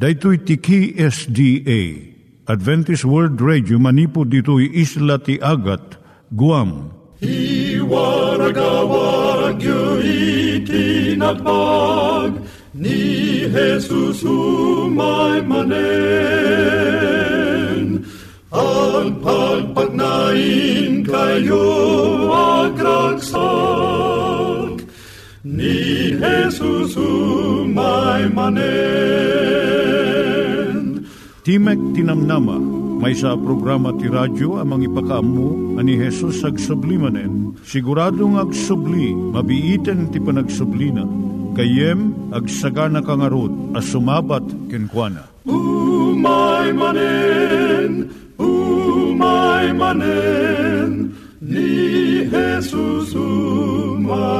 Daitui tiki SDA Adventist World Radio manipud ditui isla ti Agat Guam. I waragawag itinatpag ni Jesus umay manen. Ang pagpagnain kayo agkansak ni Jesus manen. Timek Tinamnama, may sa programa ti radyo amang ipakaamu ani Hesus ag sublimanen. Siguradong ag subli, mabiiten ti panagsublina. Kayem ag sagana kangarot as sumabat kenkwana. Umay manen, umay manen, ni Jesus umay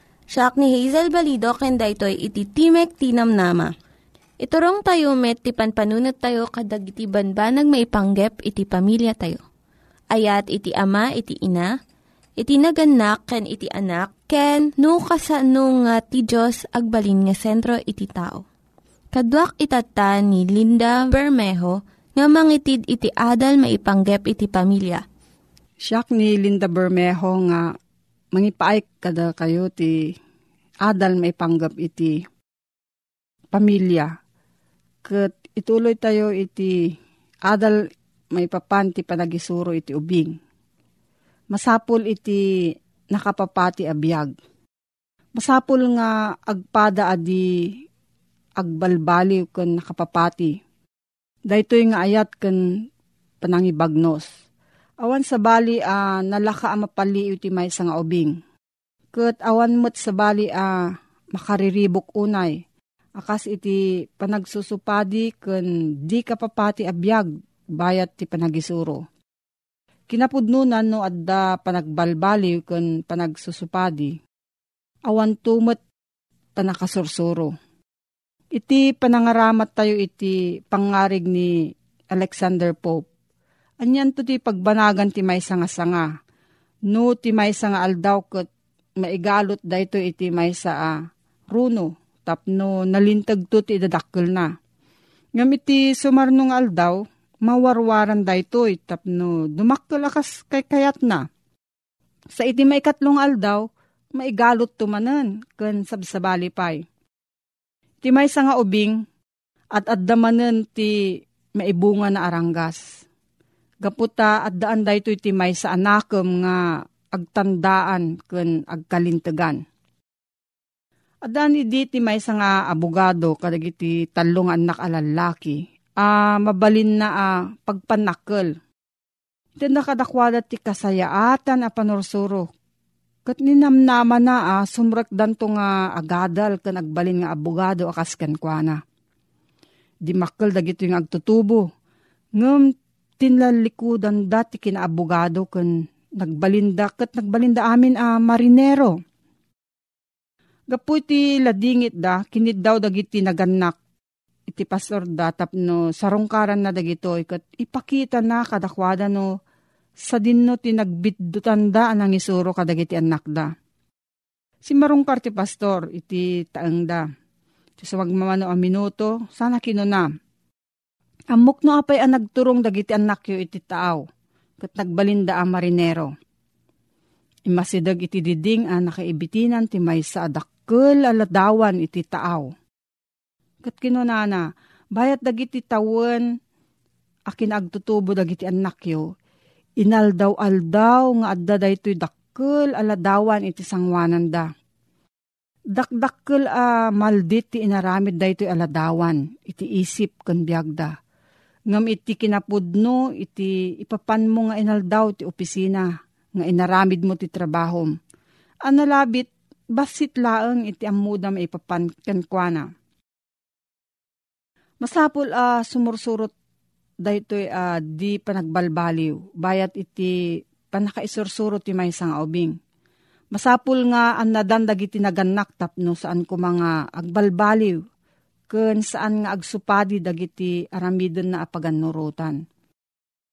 Siya ni Hazel Balido, kenda ito'y iti Timek Tinam Nama. Iturong tayo met, ti panpanunat tayo kadag iti banbanag maipanggep iti pamilya tayo. Ayat iti ama, iti ina, iti naganak, ken iti anak, ken no kasano nga ti Diyos agbalin nga sentro iti tao. Kaduak itata ni Linda Bermejo, nga mangitid iti adal maipanggep iti pamilya. Siyak ni Linda Bermejo nga mangipaay kada kayo ti adal may panggap iti pamilya. Kat ituloy tayo iti adal may papan ti panagisuro iti ubing. Masapul iti nakapapati abiyag. Masapul nga agpada adi agbalbaliw ken nakapapati. Daytoy nga ayat ken panangibagnos. Awan sa bali a nalaka a mapali iti may nga ubing. Ket awan mo't sa bali a makariribok unay. Akas iti panagsusupadi ken di kapapati abiyag bayat ti panagisuro. Kinapudnunan no adda panagbalbaliw ken panagsusupadi. Awan tumet panakasursuro. Iti panangaramat tayo iti pangarig ni Alexander Pope. Anyan to ti pagbanagan ti may sanga-sanga. No ti may sanga aldaw ket maigalot dayto iti may sa a runo tapno nalintag to ti dadakkel na. Ngam iti sumarnong aldaw, mawarwaran daytoy tapno dumakkel akas kay kayat na. Sa iti may katlong aldaw, maigalot tumanen ken sabsabali pay. Ti may nga ubing at addamanen ti maibunga na aranggas. Gaputa at daan daytoy ti may sa anakem nga agtandaan ken agkalintegan. Adan idi ti may nga abogado kadagiti talong anak alalaki a mabalin na a pagpanakkel. Iti nakadakwada ti kasayaatan a panursuro. Kat ninamnama na a sumrak danto nga agadal kan agbalin nga abogado akas kenkwana. Di makkel dagito yung agtutubo. Ngem tinlalikudan dati kina abogado kan nagbalinda kat nagbalinda amin a marinero. Gapu iti ladingit da, kinid daw dagiti naganak iti pastor da tapno sarungkaran na dagito kat ipakita na kadakwada no sa dinno ti nagbiddutan da anang isuro kadagiti anak da. Si marungkar ti pastor iti taang da. Sa magmamano a minuto, sana kinuna. Amok no apay ang nagturong dagiti anak yo iti taaw. Kat nagbalinda a marinero. Imasidag iti diding a nakaibitinan ti may sa adakkel aladawan iti taaw Kat kinunana, bayat dagiti tawen, akin agtutubo dagiti anak yo, inaldaw-aldaw nga adda daytoy dakkel aladawan iti sangwanan da. Dakdakkel a maldit ti inaramid daytoy aladawan iti isip ken biagda. Ngam iti kinapudno iti ipapan mo nga inaldaw ti opisina nga inaramid mo ti trabaho. Analabit basit laeng iti amuda maipapan kenkwana. Masapul a uh, sumursurot daytoy uh, di panagbalbaliw. Bayat iti panakaisursuro ti may sang aubing. Masapul nga ang nadandag iti naganak tapno saan ko mga agbalbaliw. Kun saan nga agsupadi dagiti aramidon na apaganurutan.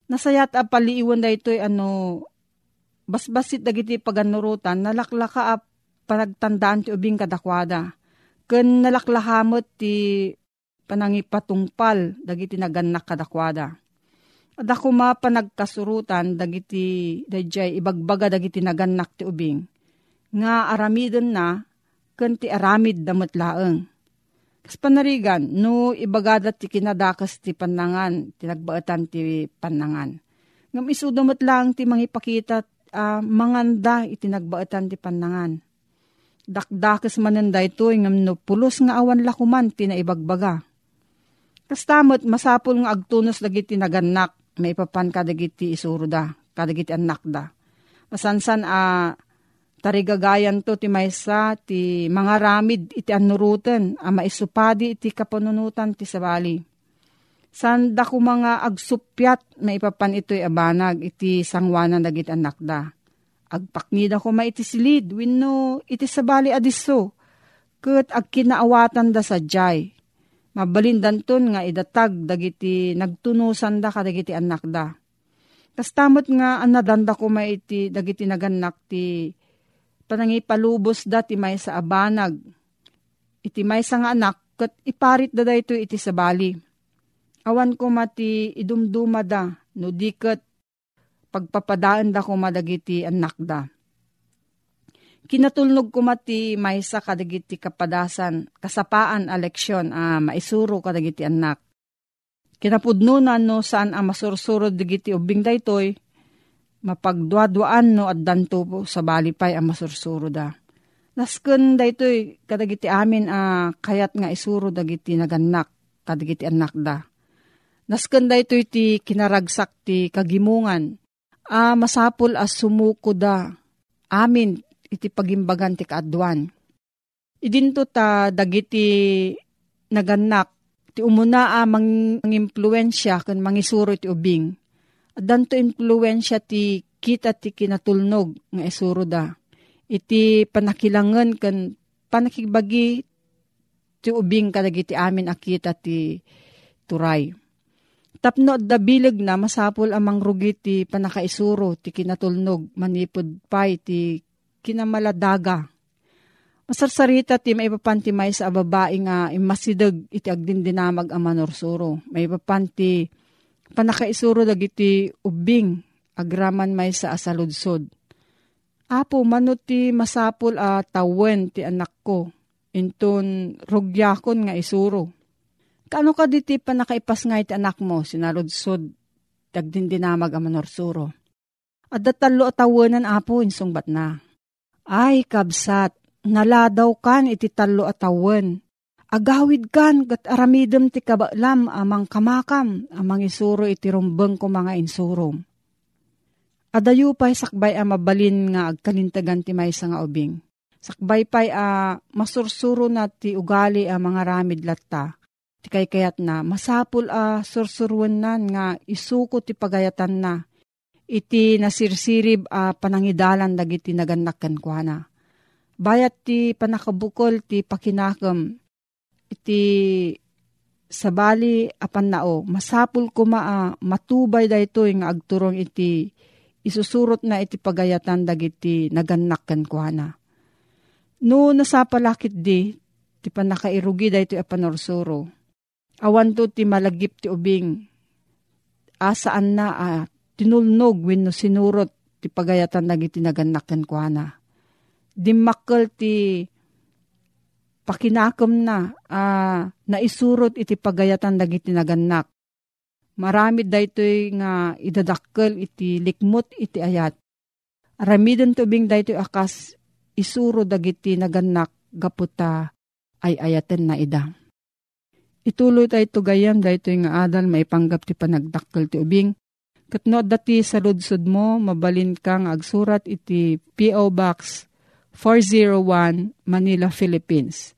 Nasayat a paliiwan daytoy ano basbasit dagiti paganurutan nalaklaka a panagtandaan ti ubing kadakwada. Kun nalaklahamot ti panangipatungpal dagiti naganak kadakwada. Ada kuma panagkasurutan dagiti dayjay ibagbaga dagiti naganak ti ubing. Nga aramidon na ken ti aramid damot laeng. Kas panarigan, no ibagadat ti kinadakas ti panangan, ti nagbaetan ti panangan. Ngam isudamot lang ti mangipakita uh, manganda iti nagbaetan ti panangan. Dakdakes mananda ito, ngam no pulos nga awan lakuman ti naibagbaga Kastamot, masapol nga agtunos dagiti naganak, may papan kadagiti isuro da, kadagiti anak da. Masansan a uh, tarigagayan to ti maysa, ti mga ramid iti anuruten, a maisupadi iti kapanunutan ti sabali. Sanda ko mga agsupyat, may papan ito'y abanag, iti sangwanan dagiti anak da. Agpaknida ko iti silid, iti sabali adiso, kat agkinaawatan da sa jay Mabalindanton nga idatag dagiti nagtunusan da kadagiti anak da. Kastamot nga anadanda ko iti dagiti naganak ti panangipalubos da ti may sa abanag. Iti may sa nga anak kat iparit da dayto iti sabali. Awan ko mati idumduma da no diket pagpapadaan da ko madagiti anak da Kinatulnog ko mati maysa kadagiti kapadasan, kasapaan a leksyon a ah, maisuro kadagiti anak. Kinapudnunan no saan a masursurod digiti ubing daytoy, mapagduaduan no at danto po sa balipay a masursuro da. Nasken daytoy kadagiti amin a kayat nga isuro dagiti naganak kadagiti anak da. Nasken daytoy ti kinaragsak ti kagimungan a masapul as sumuko da amin iti pagimbagan ti kaadwan. Idinto ta dagiti naganak ti umuna a mang impluensya ken mangisuro ti ubing. Danto impluensya ti kita ti kinatulnog nga isuro da. Iti panakilangan ken panakibagi ti ubing kadagiti amin akita ti turay. Tapno da bilag na masapol amang rugi ti panakaisuro ti kinatulnog manipod pay ti kinamaladaga. Masarsarita ti may papanti sa babae nga imasidag iti agdindinamag ang manorsuro. May papanti panakaisuro dagiti ubing agraman may sa asaludsod. Apo, mano ti masapul a tawen ti anak ko. Inton rugyakon nga isuro. Kano ka diti pa nakaipas nga iti anak mo, sinaludsod, dagdindinamag ang manorsuro. At datalo at tawanan apo, insungbat na. Ay, kabsat, naladaw kan iti talo atawan. Agawid kan gat aramidem ti kabalam amang kamakam amang isuro iti rumbeng ko mga insurom. Adayo pa'y sakbay a mabalin nga agkalintagan ti may nga ubing. Sakbay pa'y a masursuro na ti ugali a mga ramid latta. Ti kay kayat na masapul a sursuruan nan nga isuko ti pagayatan na iti nasirsirib a panangidalan dagiti nagannakan kuana. Bayat ti panakabukol ti pakinakam iti sabali apan nao masapul ko maa matubay daytoy nga agturong iti isusurot na iti pagayatan dagiti nagannakan kuana. No nasapalakit di ti panakairugi daytoy a panorsuro. Awan to ti malagip ti ubing asaan na at tinulnog wenno sinurot ti pagayatan dagiti naganak ken kuana. Dimmakkel ti pakinakom na uh, naisurot iti pagayatan dagiti naganak. Marami daytoy nga idadakkel iti likmot iti ayat. Aramiden tubing daytoy akas isuro dagiti naganak gaputa ay ayaten na ida. Ituloy tayo to gayam daytoy nga adal maipanggap ti panagdakkel ti ubing. Katno dati sa ludsud mo, mabalin kang agsurat iti P.O. Box 401 Manila, Philippines.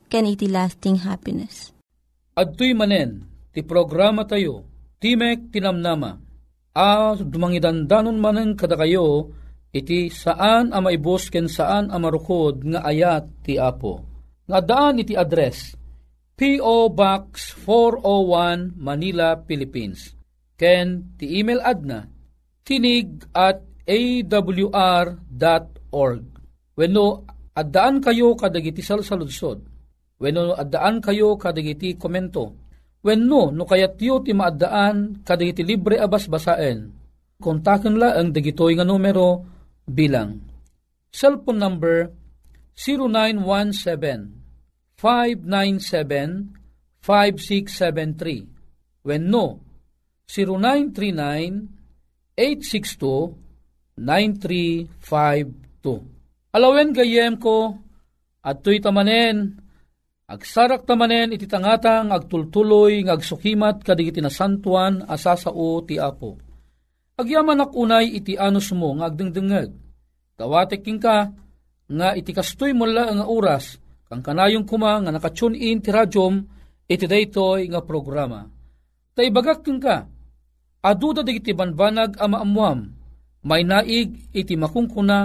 can iti lasting happiness. Adtoy manen, ti programa tayo, Timek Tinamnama, a dumangidandanon manen kada kayo, iti saan a maibos ken saan a marukod nga ayat ti Apo. Nga daan iti address, P.O. Box 401 Manila, Philippines. Ken ti email adna, tinig at awr.org. When no, Addaan kayo kadagiti salsaludsod. Wenno addaan kayo kadagiti komento. Wenno no kayat yu ti maaddaan kadagiti libre abas basaen. Kontaken la ang dagitoy nga numero bilang cellphone number 0917 597 5673 wenno 0939 862 9352 Alawen gayem ko, at tuy tamanen, agsarak tamanen iti tangatang agtultuloy ng agsukimat kadigiti na santuan asasao ti apo. Agyaman akunay iti anus mo nga agdengdengeg. Kawatek ka nga iti kastoy mo nga oras kang kanayong kuma nga nakatune in ti radyom iti daytoy nga programa. Taibagak ka, aduda digiti banbanag ama amuam, may naig iti makungkuna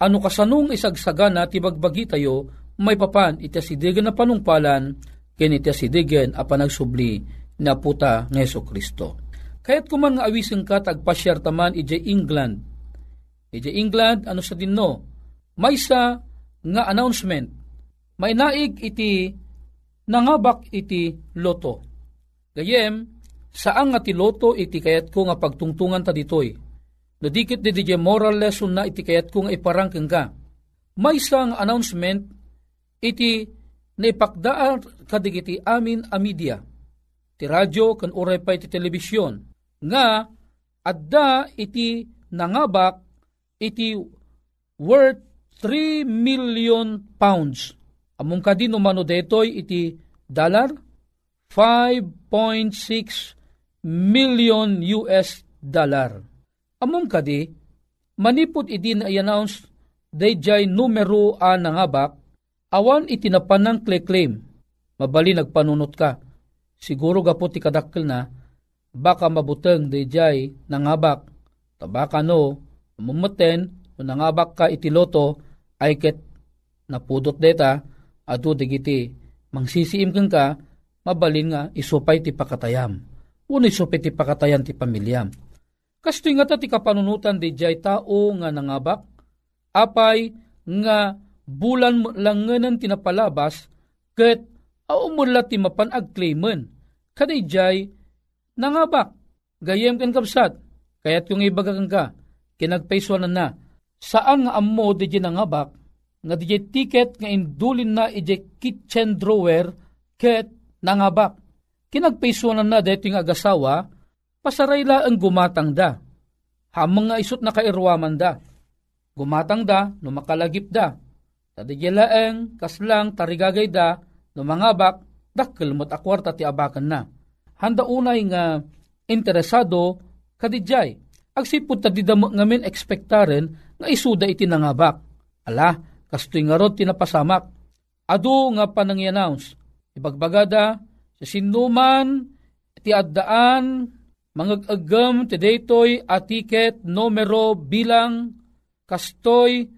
ano kasanung isagsagana ti bagbagi tayo, may papan iti asidigan na panungpalan, ken iti asidigan a panagsubli na puta ng Yeso Kristo. Kaya't kuman nga awisin ka tagpasyar taman iti England. Iti England, ano sa dinno, may sa nga announcement, may naig iti nangabak iti loto. Gayem, saan nga ti loto iti kayat ko nga pagtungtungan ta ditoy No dikit di DJ moral lesson na iti kayat kong iparangking ka. May isang announcement iti naipakdaan kadigiti amin a media. Ti radyo kan uray pa iti telebisyon. Nga adda iti nangabak iti worth 3 million pounds. Among kadino mano detoy iti dollar 5.6 million US dollar Among kadi, manipod iti na i-announce dayjay numero a nangabak, awan itinapan ng claim Mabali nagpanunot ka. Siguro gapot ti kadakkel na, baka mabuteng dayjay nangabak. Tabaka no, mumuten, nangabak ka iti loto, ay ket napudot deta, adu digiti, mangsisiim kang ka, mabalin nga isupay ti pakatayam. Uno isupay ti pakatayan ti pamilyam Kastoy nga ta ti kapanunutan di jay tao nga nangabak, apay nga bulan lang nga tinapalabas, ket aumula ti mapan agclaimen, kaday jay nangabak, gayem kan kapsat, kaya't yung ibagakan ka, kinagpaiswanan na, saan nga ammo di nangabak, nga di ticket nga indulin na ije kitchen drawer, ket nangabak. Kinagpaiswanan na dito yung agasawa, pasarayla ang gumatang da. Hamang nga isot na kairwaman da. Gumatang da, no makalagip da. Tadigyalaan, kaslang, tarigagay da, no mangabak, dakkel mat akwarta ti abakan na. Handa unay nga interesado kadidjay. Agsipod ta didamo ngamin ekspektaren nga isuda iti nangabak. Ala, kastoy nga rod tinapasamak. Adu nga panang-announce. Ibagbagada, sa sinuman, ti addaan, mangagagam ti daytoy atiket numero bilang kastoy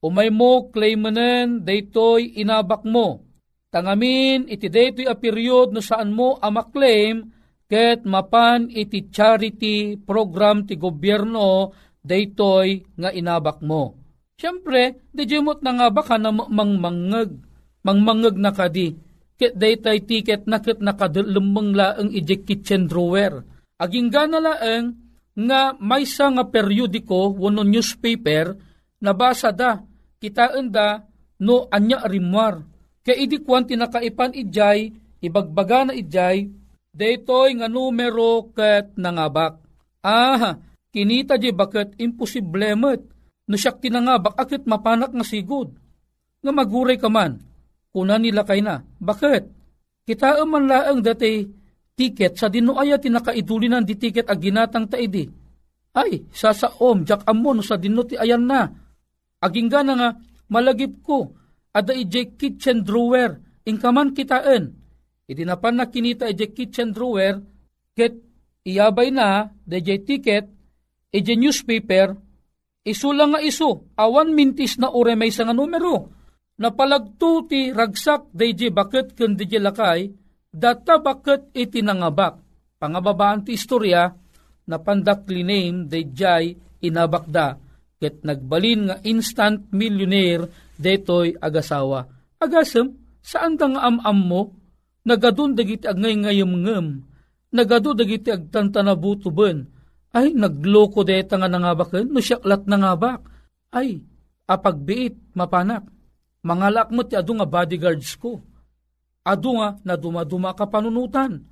umay mo claimanen daytoy inabak mo. Tangamin iti daytoy a period no saan mo amaklaim ket mapan iti charity program ti gobyerno daytoy nga inabak mo. Siyempre, di jemot na nga baka na mangmangag, mangmangag na kadi. Ket daytay tiket na ket nakadulumang laeng ijek kitchen drawer. Aging gana laeng nga maysa nga periodiko wano newspaper nabasa da kitaan da no anya rimwar. Kaya idi kwan tinakaipan ijay ibagbaga na ijay daytoy nga numero ket nangabak. Ah, kinita di bakit imposible met no siyak tinangabak akit mapanak nga sigod. Nga maguray ka man, kuna nila kay na. Bakit? Kita man laang dati tiket sa dino aya tinakaidulinan di tiket a ginatang taidi. Ay, sasaom, jak amon sa dino ti ayan na. Aging gana nga, malagip ko, ada ije kitchen drawer, ingkaman kitaan. Iti napan na kinita ije kitchen drawer, ket iyabay na, ije ticket, ije newspaper, isu lang nga isu, awan mintis na ure may nga numero. Napalagto ti ragsak dayje bakit kun dayje lakay, data bakit iti nangabak. Pangababaan ti istorya, napandakli name dayjay inabakda, ket nagbalin nga instant millionaire detoy agasawa. Agasem, saan da nga am-am mo? Nagadun dagiti agngay ngayam ngem, nagadu dagiti agtantanabutuben, ay nagloko deta nga nangabaken, no siyaklat nangabak, ay apagbiit mapanak Mangalak mo ti adu nga bodyguards ko. Adu nga na dumaduma ka panunutan.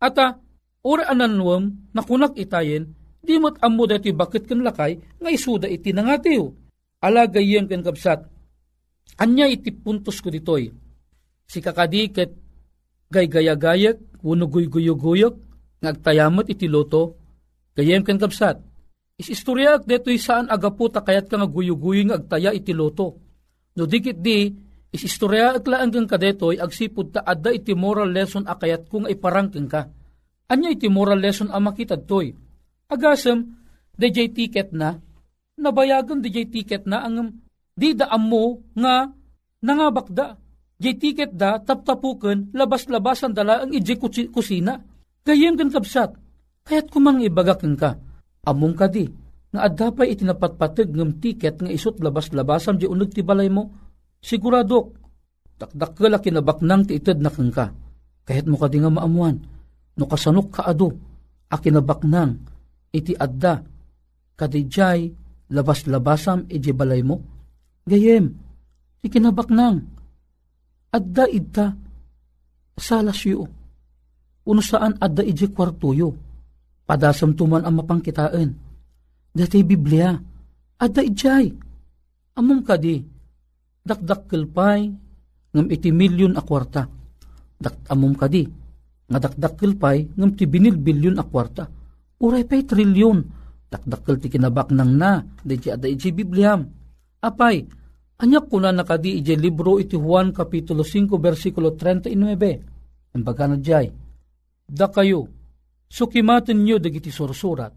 Ata, ora ananwam na kunak itayen, di mo't amo dati bakit kan lakay nga isuda iti nangatiw. Alagayem ken kapsat. Anya iti puntos ko ditoy. Si kakadiket gay gaya-gayak, uno guy-guyog-guyog, ngagtayamot iti loto, gayem ken kapsat. Is istorya detoy saan agaputa kayat ka nga guyog-guyog agtaya iti loto No dikit di, is istorya at laan kang kadetoy, agsipod ta adda iti moral lesson akayat kung iparangking ka. Anya iti moral lesson ang makitad toy. Agasem, DJ ticket na, nabayagan DJ ticket na ang di daam mo nga nangabakda. Di ticket da, taptapukan, labas-labasan dala ang iji kusina. Gayem kan kapsat, kaya't kumang ibagakin ka. Among ka di, nga adda pa itinapatpatag ng tiket nga isot labas-labasam di unag ti balay mo, siguradok, takdakkel a kinabaknang ti ited na ka. Kahit mo ka di nga maamuan, no kasanok ka ado, a kinabaknang iti adda, kadijay labas-labasam iti balay mo. Gayem, ikinabaknang, adda idta, salas yu. Uno saan adda iti kwartuyo, padasam tuman ang mapangkitaan Dati Biblia, adda ijay. Amom kadi, dakdak kilpay, ngam iti milyon akwarta. Dak amom kadi, nga dakdak kilpay, ngam ti binil bilyon akwarta. Uray pa'y trilyon, dakdakkel ti kinabak nang na, di ada iti Biblia. Apay, anyak kuna nakadi iti libro iti Juan Kapitulo 5, versikulo 39. Ang baga na jay, da kayo, sukimatin nyo dagiti sursurat,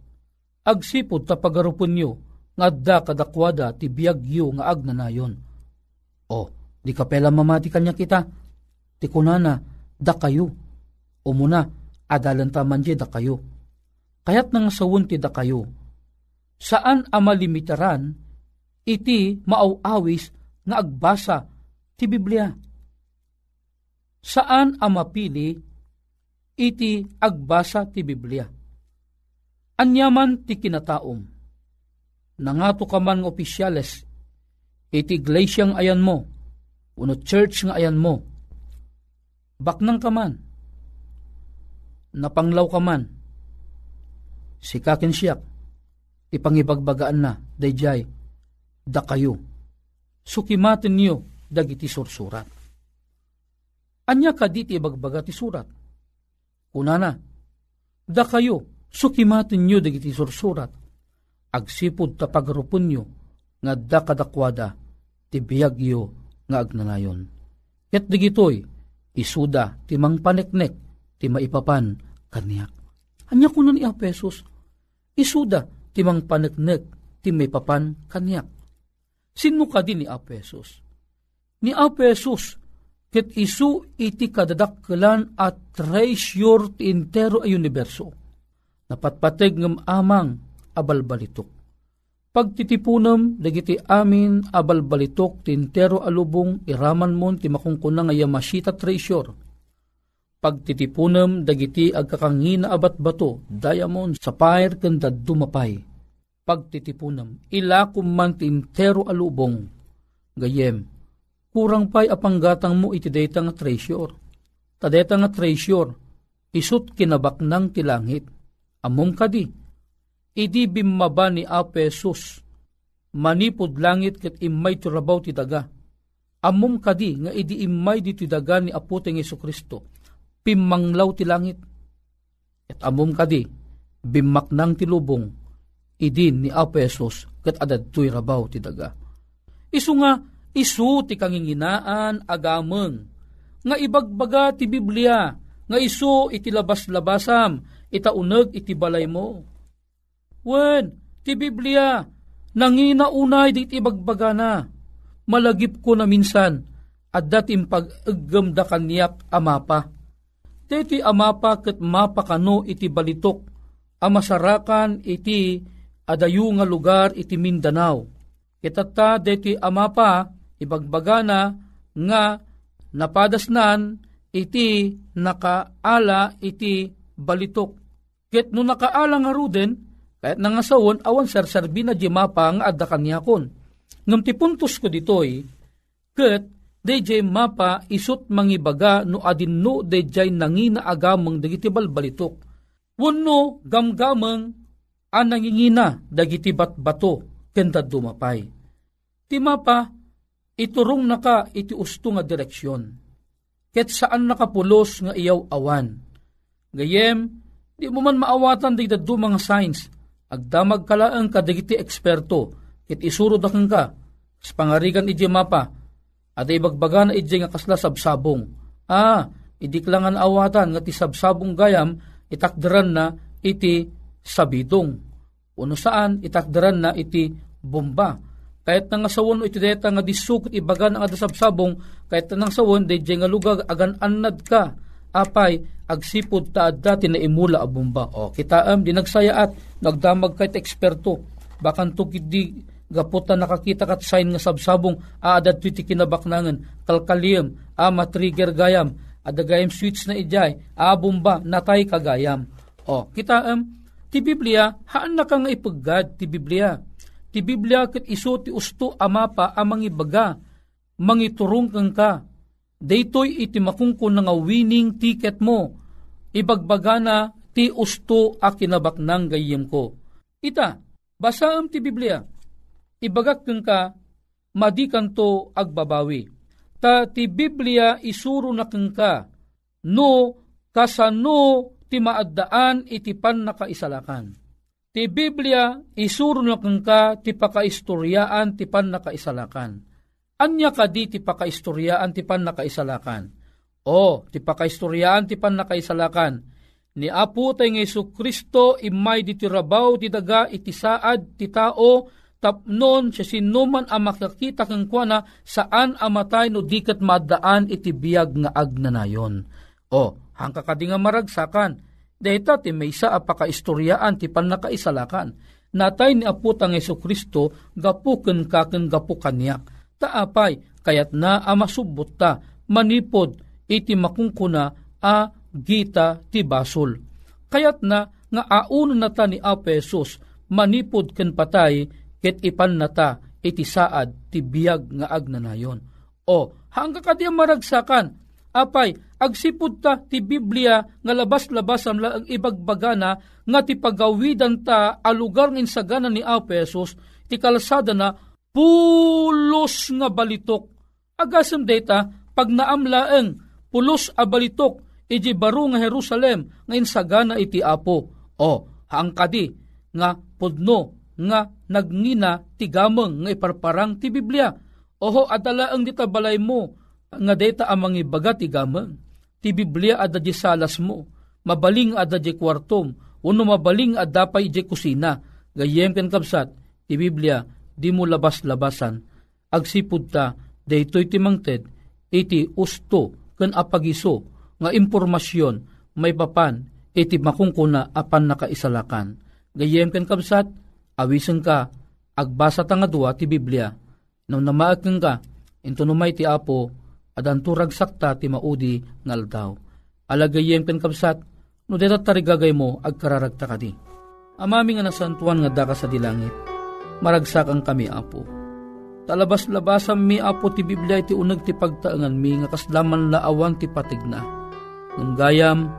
agsipod ta pagarupon nyo, nga da kadakwada ti biyagyo nga agnanayon. O, di ka pela mamati kanya kita, ti kunana, da kayo. O muna, adalan taman da kayo. Kayat nang sawun ti da kayo. Saan amalimitaran, iti maawawis nga agbasa ti Biblia. Saan amapili, iti agbasa ti Biblia Anyaman ti kinataom. Nangato ka man ng opisyales, iti iglesyang ayan mo, uno church nga ayan mo, baknang ka man, napanglaw ka man, sikakin siyak, ipangibagbagaan na, dayjay, da kayo, sukimatin niyo, dagiti sursurat. Anya ka di ti bagbaga ti surat. Kunana, da kayo, sukimatin nyo dagiti sursurat. Agsipod ta pagrupon nyo, nga da kadakwada, ti biyagyo nga agnanayon. Ket digitoy, isuda ti mang paneknek, ti maipapan kaniyak. Anya kunan ni Apesos, isuda ti mang paneknek, ti maipapan kaniyak. Sino ka din ni Apesos? Ni Apesos, ket isu iti kadadakkelan at treasure ti intero ay universo. Napatpateg ngem amang abalbalitok. Pagtitipunem dagiti amin abalbalitok ti intero alubong iraman mon ti makungkuna nga treasure. Pagtitipunem dagiti agkakangina abat bato diamond sapphire ken dumapay. Pagtitipunem ila man ti intero alubong gayem kurang pay apanggatang mo iti data nga treasure. Tadeta nga treasure, isut kinabak ng tilangit. Amom kadi, idi bimaba ni Apesus, manipod langit ket imay turabaw ti daga. Amom kadi nga idi imay di daga ni Yesu Kristo, pimanglaw ti langit. At amom kadi, bimak nang ti idin ni Apesus ket adad tuy rabaw ti daga. Isu nga, isu ti kanginginaan agameng, nga ibagbaga ti Biblia, nga isu iti labas-labasam, itaunag iti balay mo. Wen, ti Biblia, nangina unay dit ibagbaga na, malagip ko na minsan, at datim pag-agam da kanyak amapa. Deti amapa ket mapakano iti balitok, amasarakan iti adayu nga lugar iti Mindanao. Kitata deti amapa, ibagbagana nga napadasnan iti nakaala iti balitok. Ket no nakaala nga ruden, kahit nangasawon, awan sarsarbi na di mapa nga adda kanyakon. Ngam ti puntos ko ditoy, ket DJ mapa isut mangibaga no adin no DJ nangina agamang dagiti balbalitok. Wano gamgamang ang nangingina dagiti batbato kenda dumapay. Ti mapa iturong naka iti usto nga direksyon. Ket saan nakapulos nga iyaw awan. Gayem, di mo man maawatan di daddo mga signs. Agdamag kalaang kadagiti eksperto. Ket isurod akang ka. Sa pangarigan iti mapa. At ibagbaga na iti nga kasla sabsabong. Ah, idiklangan awatan nga ti sabsabong gayam itakderan na iti sabidong. Uno saan itakderan na iti bomba kahit nang sawon iti deta nga disukot ibagan ang adasabsabong, kahit nang sawon de nga lugag agan annad ka, apay agsipod ta dati na imula a bomba. O kita am di nagsayaat, nagdamag kahit eksperto, bakan tukid di gaputa nakakita kat sign nga sabsabong aadad ti kinabaknangan, kalkaliyem, a matrigger gayam, adagayam switch na ijay, a bomba, natay kagayam. O kita am, ti Biblia, haan na ka ipaggad ti Biblia ti Biblia ket iso ti usto amapa amang ibaga, mangiturong kang ka. Daytoy iti makungkon nga winning ticket mo. Ibagbaga na ti usto a kinabaknang gayem ko. Ita, basaam ti Biblia. Ibagak kang ka, madikan to agbabawi. Ta ti Biblia isuro na kang ka, no kasano ti maaddaan iti pan nakaisalakan Ti Biblia isuro na kang ka ti pakaistoryaan ti pan nakaisalakan. Anya ka di ti pakaistoryaan ti pan nakaisalakan. O, ti pakaistoryaan ti pan nakaisalakan. Ni Apo tay ng Yesu Kristo imay di ti rabaw ti daga iti saad ti tao tapnon siya sinuman ang makakita kang kwa saan amatay no dikat madaan iti biyag nga agnanayon. O, hangka ka nga maragsakan, Dahita ti may sa apakaistoryaan ti panakaisalakan. Natay ni aputang Yesu Kristo gapuken kaken gapukan niyak. Taapay kayat na amasubot ta manipod iti makungkuna a gita ti basol. Kayat na nga aun na ta ni Apesos manipod ken patay ket ipan na ta iti saad ti biyag nga agnanayon. O hangga kadi maragsakan apay agsipud ta ti Biblia nga labas-labas ang ibagbagana nga ti pagawidan ta a lugar ng insagana ni Apesos ti kalsada na pulos nga balitok. Agasem data pag naamlaeng pulos a balitok iti baro nga Jerusalem nga insagana iti apo. O, haang kadi nga pudno nga nagngina ti gameng nga iparparang ti Biblia. Oho adala ang dita balay mo nga data amang ibaga ti gameng. Ti Biblia ada di salas mo. Mabaling ada di kwartom. Uno mabaling ada pa iti kusina. Gayem ken kapsat ti Biblia di mo labas-labasan. Agsipud ta daytoy ti mangted iti usto ken apagiso nga impormasyon may papan iti makungkuna apan nakaisalakan. Gayem ken kabsat, awisen ka, agbasa ta nga dua ti Biblia. Nang namaag ka, into numay ti apo, adan turag sakta ti maudi ngal daw. Alagayem ken kabsat, no deta tarigagay mo, agkararagta ka di. Amami nga nasantuan nga daka sa dilangit, maragsakan kami apo. Talabas-labasam mi apo ti Biblia iti unag ti pagtaangan mi nga kaslaman laawan ti patigna. Ng gayam,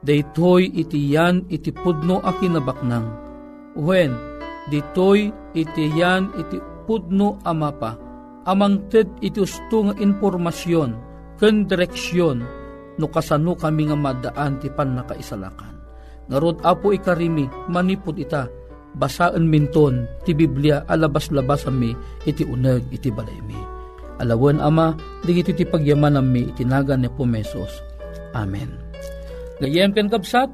daytoy iti yan iti pudno a kinabaknang. Uwen, ditoy iti yan iti pudno amapa. Amang ted iti usto nga informasyon, ken direksyon, no kasano kami nga madaan ti pan nakaisalakan. Ngarod apo ikarimi, manipod ita, basaan minton ti Biblia alabas-labas mi iti uneg iti balay mi. Alawan ama, digiti ti pagyaman mi itinaga ni Pumesos. Amen. Gayem ken kabsat,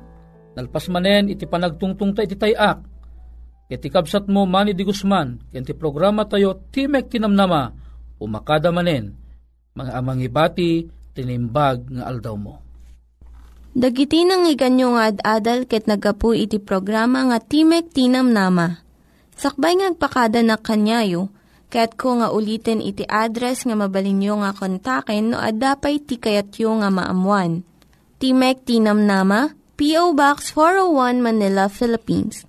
nalpas manen iti panagtungtung ta iti tayak. Iti kabsat mo mani di Guzman, ken ti programa tayo Timek Tinamnama, umakada manen, mga amang ibati, tinimbag nga aldaw mo. Dagiti nang iganyo nga ad-adal ket nagapu iti programa nga Timek Tinam Nama. Sakbay ngagpakada na kanyayo, ket ko nga ulitin iti address nga mabalinyo nga kontaken no ad-dapay tikayatyo nga maamuan. Timek Tinam Nama, P.O. Box 401 Manila, Philippines.